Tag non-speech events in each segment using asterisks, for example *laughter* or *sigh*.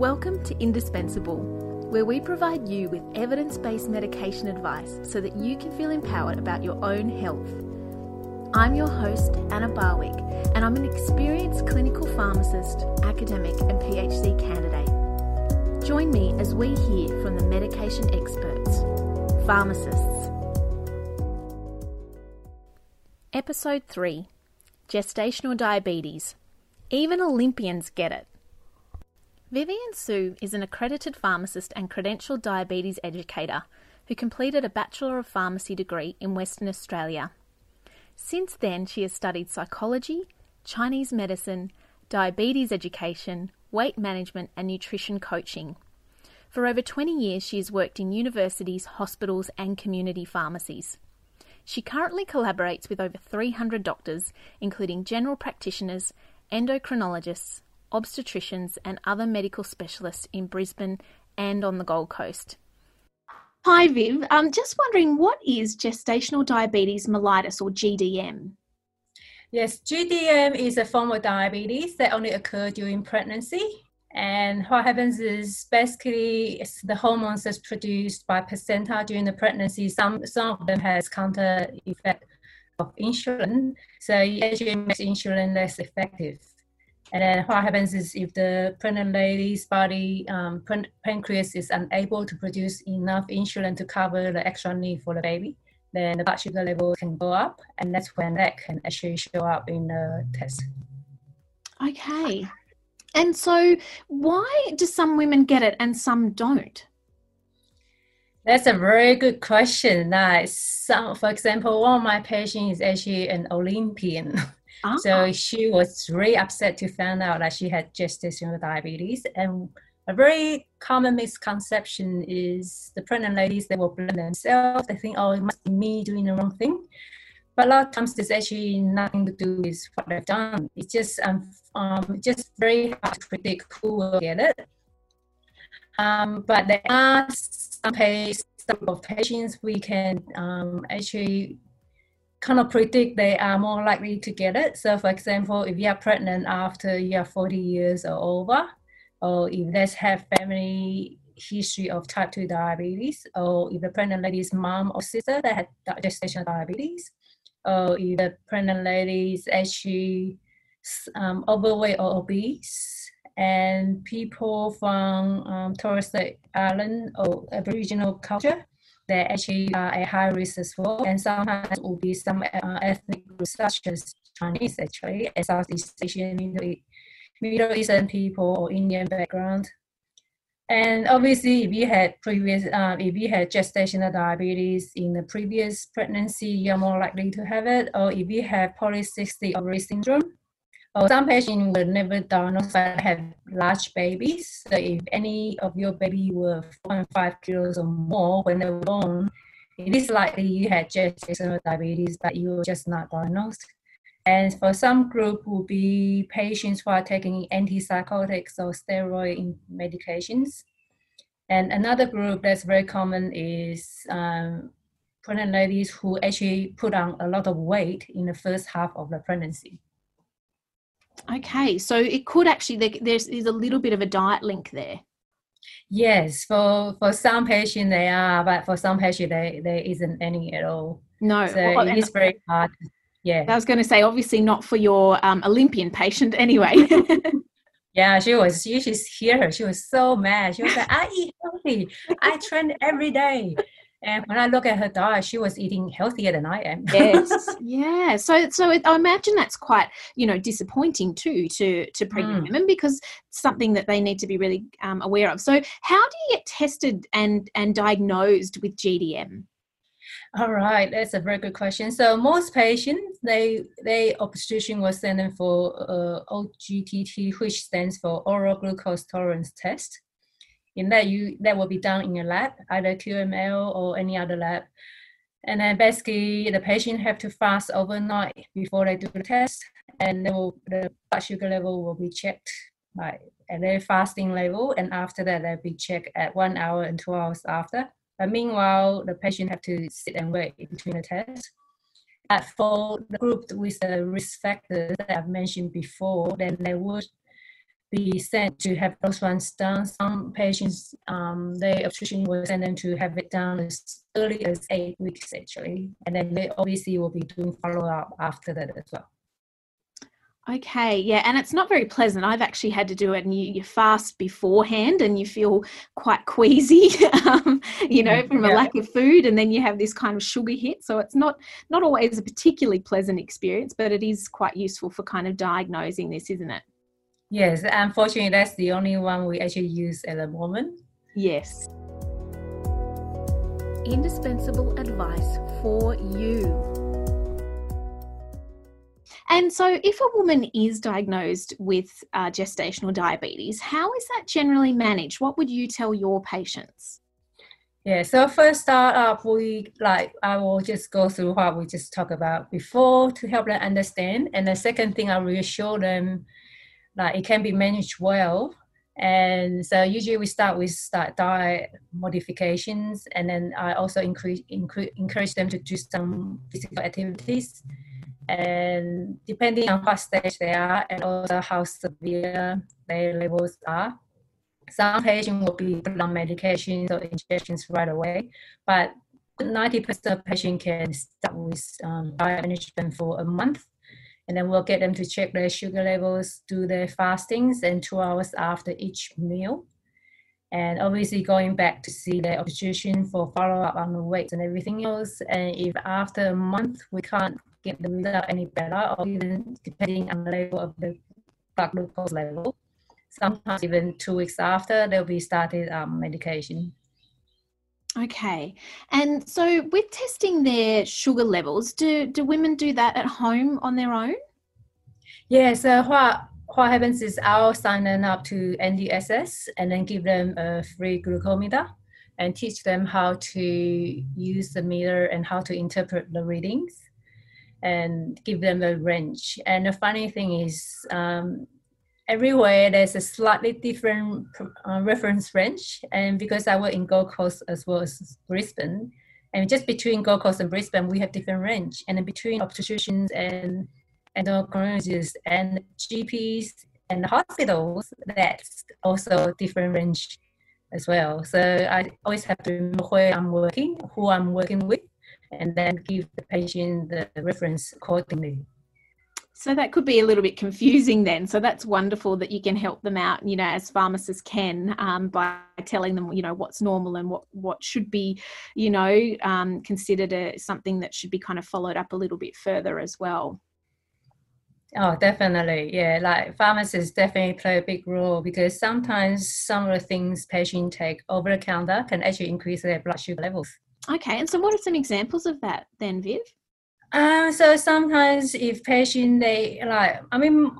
Welcome to Indispensable, where we provide you with evidence based medication advice so that you can feel empowered about your own health. I'm your host, Anna Barwick, and I'm an experienced clinical pharmacist, academic, and PhD candidate. Join me as we hear from the medication experts, pharmacists. Episode 3 Gestational Diabetes. Even Olympians get it. Vivian Su is an accredited pharmacist and credentialed diabetes educator who completed a Bachelor of Pharmacy degree in Western Australia. Since then, she has studied psychology, Chinese medicine, diabetes education, weight management, and nutrition coaching. For over 20 years, she has worked in universities, hospitals, and community pharmacies. She currently collaborates with over 300 doctors, including general practitioners, endocrinologists, obstetricians, and other medical specialists in Brisbane and on the Gold Coast. Hi, Viv. I'm just wondering what is gestational diabetes mellitus or GDM? Yes, GDM is a form of diabetes that only occurs during pregnancy. And what happens is basically the hormones that's produced by placenta during the pregnancy. Some some of them has counter effect of insulin, so it actually makes insulin less effective. And then what happens is if the pregnant lady's body um, pancreas is unable to produce enough insulin to cover the extra need for the baby, then the blood sugar level can go up, and that's when that can actually show up in the test. Okay. And so, why do some women get it and some don't? That's a very good question. Nice. Some, for example, one of my patients is actually an Olympian. *laughs* Ah. So she was very upset to find out that she had gestational diabetes. And a very common misconception is the pregnant ladies, they will blame themselves. They think, oh, it must be me doing the wrong thing. But a lot of times it's actually nothing to do with what they've done. It's just um, um just very hard to predict who will get it. Um, but there are some, patients, some of patients we can um, actually kind of predict they are more likely to get it. So, for example, if you are pregnant after you are 40 years or over, or if they have family history of type 2 diabetes, or if the pregnant lady's mom or sister that had gestational diabetes, or if the pregnant lady is actually um, overweight or obese, and people from um, Torres Strait Island or Aboriginal culture they actually are at high risk as well. And sometimes will be some uh, ethnic groups such as Chinese actually, and Southeast Asian, Middle, Middle Eastern people or Indian background. And obviously, if you had previous, um, if you had gestational diabetes in the previous pregnancy, you're more likely to have it. Or if you have polycystic ovary syndrome, some patients were never diagnosed but have large babies. So if any of your baby were 4.5 kilos or more when they were born, it is likely you had gestational diabetes, but you were just not diagnosed. And for some group will be patients who are taking antipsychotics or steroid medications. And another group that's very common is um, pregnant ladies who actually put on a lot of weight in the first half of the pregnancy. Okay, so it could actually there's, there's a little bit of a diet link there. Yes, for for some patients they are, but for some patients there there isn't any at all. No, so well, it is very hard. Yeah, I was going to say obviously not for your um, Olympian patient anyway. *laughs* yeah, she was. You should hear her. She was so mad. She was like, "I eat healthy. I *laughs* train every day." And when I look at her diet, she was eating healthier than I am. yes, *laughs* yeah. So, so it, I imagine that's quite, you know, disappointing too to to pregnant mm. women because it's something that they need to be really um, aware of. So, how do you get tested and and diagnosed with GDM? All right, that's a very good question. So most patients, they they obstetrician was sending for uh, OGTT, which stands for oral glucose tolerance test that you that will be done in a lab, either QML or any other lab. And then basically the patient have to fast overnight before they do the test, and will, the blood sugar level will be checked by at their fasting level, and after that they'll be checked at one hour and two hours after. But meanwhile, the patient have to sit and wait between the tests. But for the group with the risk factors that I've mentioned before, then they would be sent to have those ones done. Some patients, um, the obstetrician will send them to have it done as early as eight weeks actually, and then they obviously will be doing follow up after that as well. Okay, yeah, and it's not very pleasant. I've actually had to do it, and you, you fast beforehand, and you feel quite queasy, *laughs* um, you know, from yeah. a lack of food, and then you have this kind of sugar hit. So it's not not always a particularly pleasant experience, but it is quite useful for kind of diagnosing this, isn't it? Yes, unfortunately, that's the only one we actually use at the moment. Yes. Indispensable advice for you. And so, if a woman is diagnosed with uh, gestational diabetes, how is that generally managed? What would you tell your patients? Yeah, so first start up, we like I will just go through what we just talked about before to help them understand. And the second thing, I reassure them like it can be managed well. And so usually we start with start diet modifications, and then I also increase, encourage them to do some physical activities and depending on what stage they are and also how severe their levels are. Some patients will be put on medications or injections right away, but 90% of patients can start with um, diet management for a month, and then we'll get them to check their sugar levels, do their fastings, and two hours after each meal. And obviously going back to see their obstetrician for follow up on the weight and everything else. And if after a month we can't get the result any better, or even depending on the level of the blood glucose level. Sometimes even two weeks after, they'll be started um, medication. Okay, and so with testing their sugar levels, do do women do that at home on their own? Yeah. So what what happens is I'll sign them up to NDSS and then give them a free glucometer and teach them how to use the meter and how to interpret the readings and give them a range. And the funny thing is, um, everywhere there's a slightly different uh, reference range. And because I work in Gold Coast as well as Brisbane, and just between Gold Coast and Brisbane, we have different range. And between obstetricians and endocrinologists and GPs and hospitals, that's also different range as well. So I always have to know where I'm working, who I'm working with, and then give the patient the reference accordingly. So that could be a little bit confusing then. So that's wonderful that you can help them out, you know, as pharmacists can um, by telling them, you know, what's normal and what what should be, you know, um, considered a, something that should be kind of followed up a little bit further as well. Oh, definitely. Yeah, like pharmacists definitely play a big role because sometimes some of the things patients take over the counter can actually increase their blood sugar levels. Okay, and so what are some examples of that then, Viv? Uh, so sometimes if patient they like, I mean,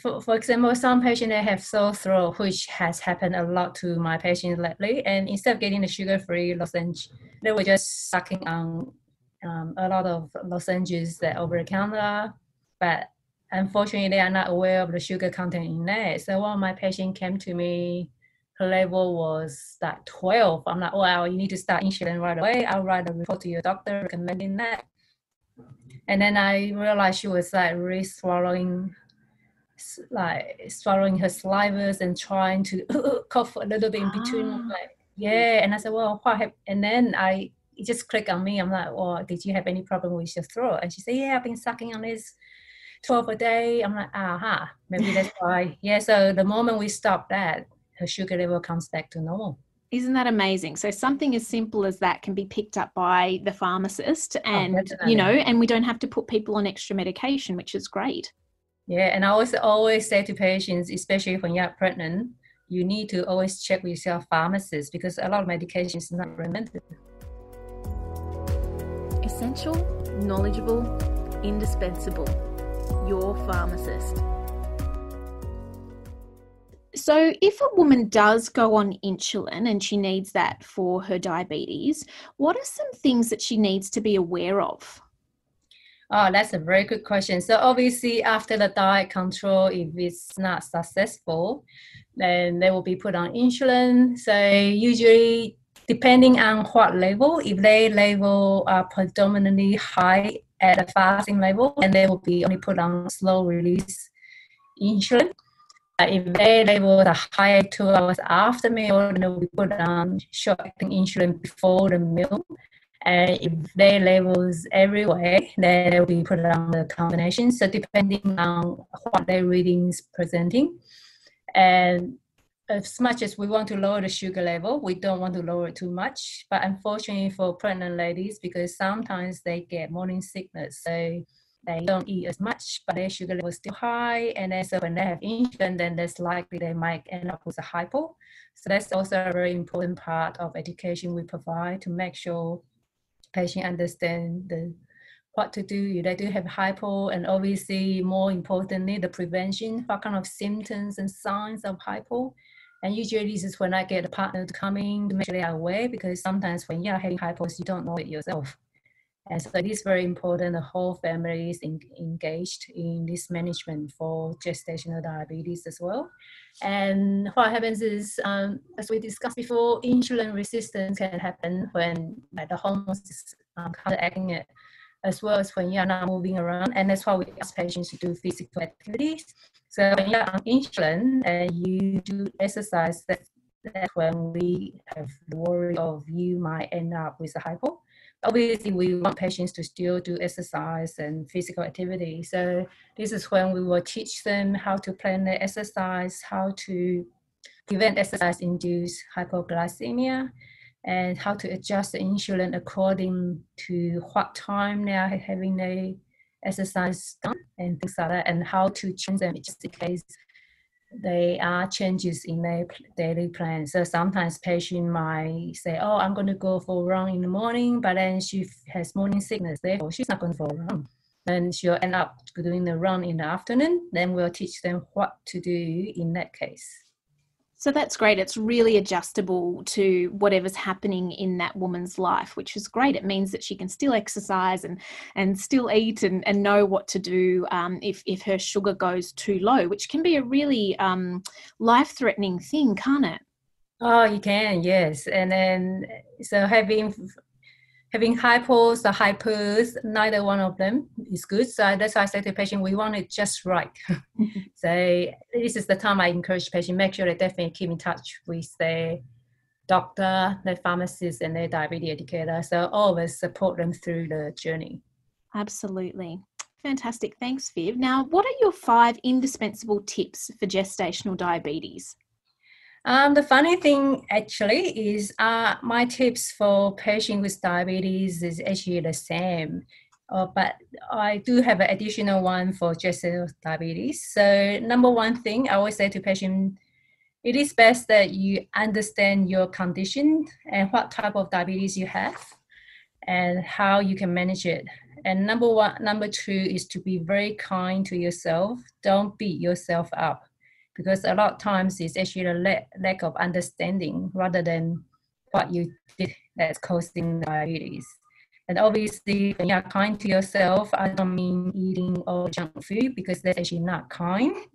for, for example, some patient they have sore throat, which has happened a lot to my patients lately, and instead of getting the sugar-free lozenge, they were just sucking on um, a lot of lozenges that over the counter, but unfortunately they are not aware of the sugar content in there. So one of my patients came to me her level was like 12. I'm like, wow, you need to start insulin right away. I'll write a report to your doctor recommending that. And then I realized she was like really swallowing, like swallowing her salivas and trying to *laughs* cough a little bit in between. Ah. Like, yeah. And I said, well, what happened? And then I it just clicked on me. I'm like, well, did you have any problem with your throat? And she said, yeah, I've been sucking on this 12 a day. I'm like, aha, maybe that's *laughs* why. Yeah. So the moment we stopped that, her sugar level comes back to normal. Isn't that amazing? So something as simple as that can be picked up by the pharmacist oh, and oh, you know, and we don't have to put people on extra medication, which is great. Yeah, and I always always say to patients, especially when you're pregnant, you need to always check with your pharmacist because a lot of medication is not recommended. Essential, knowledgeable, indispensable. Your pharmacist. So, if a woman does go on insulin and she needs that for her diabetes, what are some things that she needs to be aware of? Oh, that's a very good question. So, obviously, after the diet control, if it's not successful, then they will be put on insulin. So, usually, depending on what level, if they level are predominantly high at a fasting level, and they will be only put on slow release insulin if their levels are higher two hours after meal, we put on um, short-acting insulin before the meal. And if their levels everywhere, then we put on the combination. So depending on what their readings presenting, and as much as we want to lower the sugar level, we don't want to lower it too much. But unfortunately for pregnant ladies, because sometimes they get morning sickness, so they don't eat as much, but their sugar level is still high. And then so when they have insulin, then there's likely they might end up with a hypo. So that's also a very important part of education we provide to make sure patient understand the what to do if they do have hypo and obviously more importantly the prevention what kind of symptoms and signs of hypo and usually this is when I get a partner to come in to make sure they are aware because sometimes when you're having hypos you don't know it yourself and so it is very important the whole family is in, engaged in this management for gestational diabetes as well. And what happens is, um, as we discussed before, insulin resistance can happen when like, the hormones is um, counteracting it, as well as when you're not moving around. And that's why we ask patients to do physical activities. So when you're on insulin and you do exercise, that's, that's when we have the worry of you might end up with a hypo obviously we want patients to still do exercise and physical activity. So this is when we will teach them how to plan their exercise, how to prevent exercise-induced hypoglycemia, and how to adjust the insulin according to what time they are having the exercise done and things like that, and how to change them just in case there are changes in their daily plan. So sometimes patient might say, "Oh, I'm going to go for a run in the morning," but then she has morning sickness, therefore she's not going for a run. Then she'll end up doing the run in the afternoon. Then we'll teach them what to do in that case. So that's great. It's really adjustable to whatever's happening in that woman's life, which is great. It means that she can still exercise and and still eat and, and know what to do um, if if her sugar goes too low, which can be a really um, life threatening thing, can't it? Oh, you can, yes. And then so having having hypos or high hypers, neither one of them is good. So that's why I say to the patient, we want it just right. *laughs* so this is the time I encourage patient, make sure they definitely keep in touch with their doctor, their pharmacist, and their diabetes educator. So always support them through the journey. Absolutely. Fantastic. Thanks, Viv. Now, what are your five indispensable tips for gestational diabetes? Um, the funny thing actually is uh, my tips for patients with diabetes is actually the same. Uh, but I do have an additional one for gestational diabetes. So number one thing I always say to patients, it is best that you understand your condition and what type of diabetes you have and how you can manage it. And number one, number two is to be very kind to yourself. Don't beat yourself up because a lot of times it's actually a lack, of understanding rather than what you did that's causing diabetes. And obviously, when you're kind to yourself, I don't mean eating all junk food because that's actually not kind. *laughs*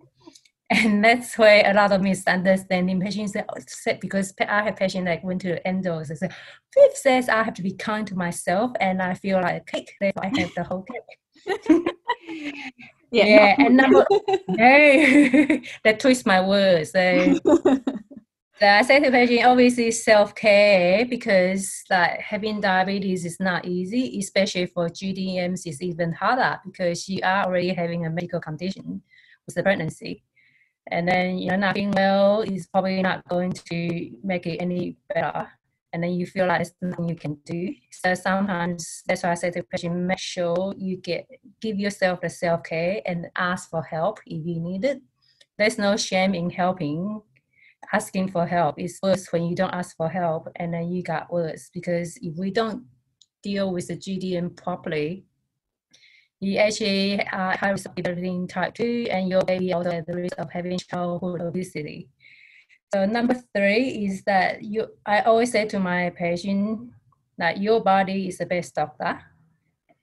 And that's where a lot of misunderstanding. Patients say, oh, because I have patients that went to the endos and say, Viv says I have to be kind to myself and I feel like a cake, therefore I have the whole cake. *laughs* Yeah, yeah and number *laughs* no, *laughs* that twist my words. So, so I say to obviously self care because like having diabetes is not easy, especially for GDMs is even harder because you are already having a medical condition with the pregnancy. And then you know not being well is probably not going to make it any better and then you feel like there's nothing you can do. So sometimes that's why I say to the patient, make sure you get give yourself the self care and ask for help if you need it. There's no shame in helping. Asking for help is worse when you don't ask for help and then you got worse because if we don't deal with the GDM properly, you actually are high risk of developing type 2 and your baby also at the risk of having childhood obesity. So number three is that you. I always say to my patient that your body is the best doctor,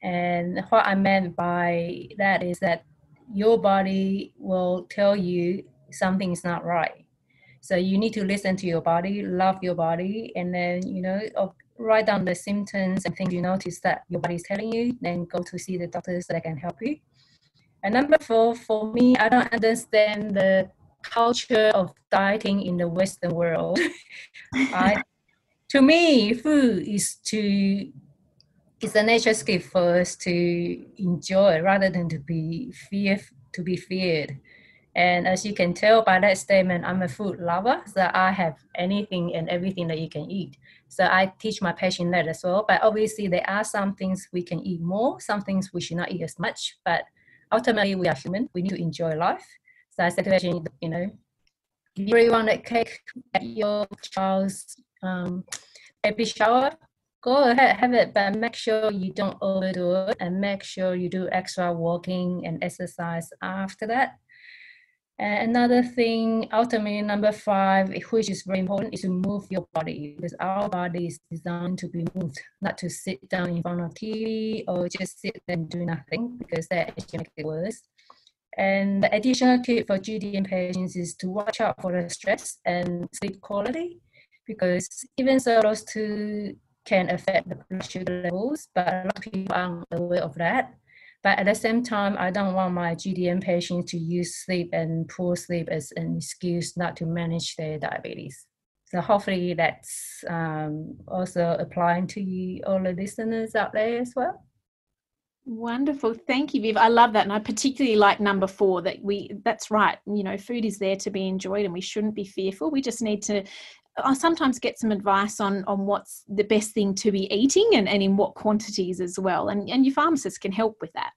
and what I meant by that is that your body will tell you something is not right. So you need to listen to your body, love your body, and then you know write down the symptoms and things you notice that your body is telling you. Then go to see the doctors that can help you. And number four, for me, I don't understand the culture of dieting in the Western world, I, to me, food is to it's a nature's gift for us to enjoy rather than to be fear to be feared. And as you can tell by that statement, I'm a food lover, so I have anything and everything that you can eat. So I teach my patient that as well. But obviously, there are some things we can eat more, some things we should not eat as much. But ultimately, we are human. We need to enjoy life. So I said to patient, you know, you really want a cake at your child's um, baby shower, go ahead, have it, but make sure you don't overdo it and make sure you do extra walking and exercise after that. And another thing, ultimately, number five, which is very important, is to move your body because our body is designed to be moved, not to sit down in front of TV or just sit and do nothing because that actually makes it worse. And the additional tip for GDM patients is to watch out for the stress and sleep quality because even though those two can affect the blood sugar levels, but a lot of people aren't aware of that. But at the same time, I don't want my GDM patients to use sleep and poor sleep as an excuse not to manage their diabetes. So hopefully that's um, also applying to you, all the listeners out there as well. Wonderful. Thank you, Viv. I love that. And I particularly like number four that we, that's right. You know, food is there to be enjoyed and we shouldn't be fearful. We just need to I sometimes get some advice on on what's the best thing to be eating and, and in what quantities as well. And and your pharmacists can help with that.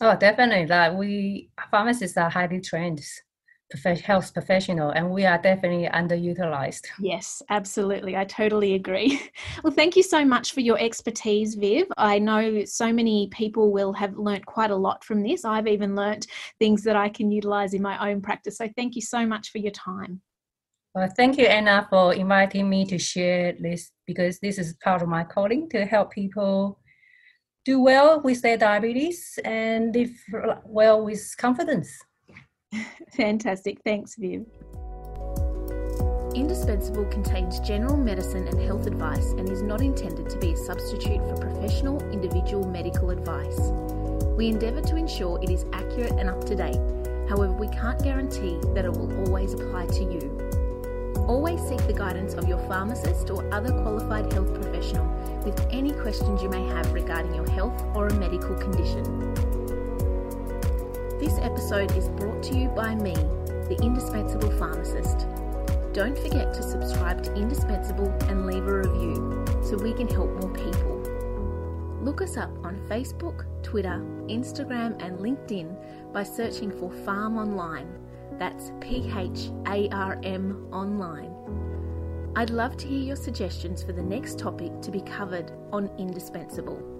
Oh, definitely. Like we pharmacists are highly trained health professional and we are definitely underutilized. Yes, absolutely. I totally agree. *laughs* Well, thank you so much for your expertise, Viv. I know so many people will have learnt quite a lot from this. I've even learnt things that I can utilize in my own practice. So thank you so much for your time. Well, thank you, Anna, for inviting me to share this because this is part of my calling to help people do well with their diabetes and live well with confidence. *laughs* Fantastic. Thanks, Viv. Indispensable contains general medicine and health advice and is not intended to be a substitute for professional individual medical advice. We endeavour to ensure it is accurate and up to date. However, we can't guarantee that it will always apply to you. Always seek the guidance of your pharmacist or other qualified health professional with any questions you may have regarding your health or a medical condition. Episode is brought to you by me, the Indispensable Pharmacist. Don't forget to subscribe to Indispensable and leave a review so we can help more people. Look us up on Facebook, Twitter, Instagram, and LinkedIn by searching for Pharm Online that's P H A R M online. I'd love to hear your suggestions for the next topic to be covered on Indispensable.